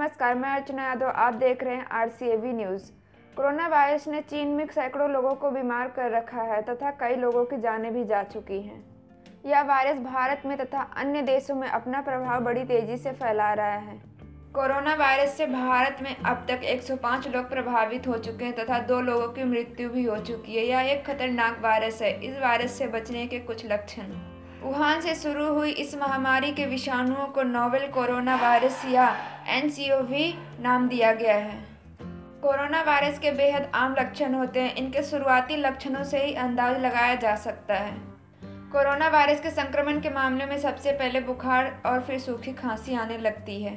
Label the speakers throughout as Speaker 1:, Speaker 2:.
Speaker 1: नमस्कार, मैं अर्चना यादव, आप देख रहे हैं आरसीएवी न्यूज़। कोरोना वायरस ने चीन में सैकड़ों लोगों को बीमार कर रखा है तथा कई लोगों की जानें भी जा चुकी हैं। यह वायरस भारत में तथा अन्य देशों में अपना प्रभाव बड़ी तेज़ी से फैला रहा है। कोरोना वायरस से भारत में अब तक 105 लोग प्रभावित हो चुके हैं तथा दो लोगों की मृत्यु भी हो चुकी है। यह एक खतरनाक वायरस है। इस वायरस से बचने के कुछ लक्षण वुहान से शुरू हुई इस महामारी के विषाणुओं को नोवेल कोरोना वायरस या एनसीओवी नाम दिया गया है। कोरोना वायरस के बेहद आम लक्षण होते हैं। इनके शुरुआती लक्षणों से ही अंदाज लगाया जा सकता है। कोरोना वायरस के संक्रमण के मामले में सबसे पहले बुखार और फिर सूखी खांसी आने लगती है।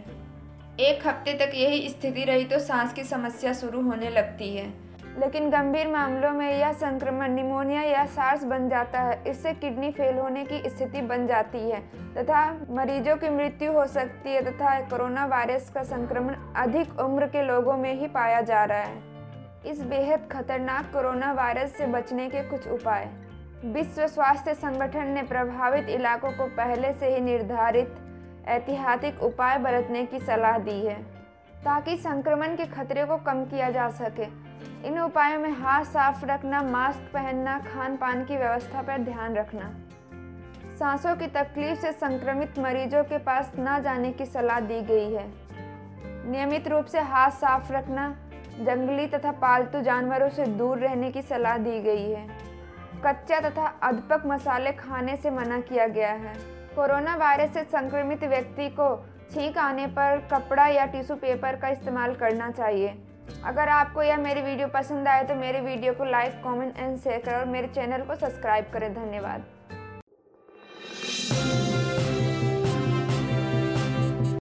Speaker 1: एक हफ़्ते तक यही स्थिति रही तो सांस की समस्या शुरू होने लगती है। लेकिन गंभीर मामलों में यह संक्रमण, निमोनिया या सार्स बन जाता है। इससे किडनी फेल होने की स्थिति बन जाती है तथा मरीजों की मृत्यु हो सकती है तथा कोरोना वायरस का संक्रमण अधिक उम्र के लोगों में ही पाया जा रहा है। इस बेहद खतरनाक कोरोना वायरस से बचने के कुछ उपाय। विश्व स्वास्थ्य संगठन ने प्रभावित इलाकों को पहले से ही निर्धारित ऐतिहासिक उपाय बरतने की सलाह दी है ताकि संक्रमण के खतरे को कम किया जा सके। इन उपायों में हाथ साफ़ रखना, मास्क पहनना खान पान की व्यवस्था पर ध्यान रखना। सांसों की तकलीफ़ से संक्रमित मरीजों के पास न जाने की सलाह दी गई है। नियमित रूप से हाथ साफ़ रखना, जंगली तथा पालतू जानवरों से दूर रहने की सलाह दी गई है। कच्चा तथा अधपक मसाले खाने से मना किया गया है। कोरोना वायरस से संक्रमित व्यक्ति को छींक आने पर कपड़ा या टिश्यू पेपर का इस्तेमाल करना चाहिए। अगर आपको यह मेरी वीडियो पसंद आए तो मेरे वीडियो को लाइक, कमेंट एंड शेयर करें और मेरे चैनल को सब्सक्राइब करें। धन्यवाद।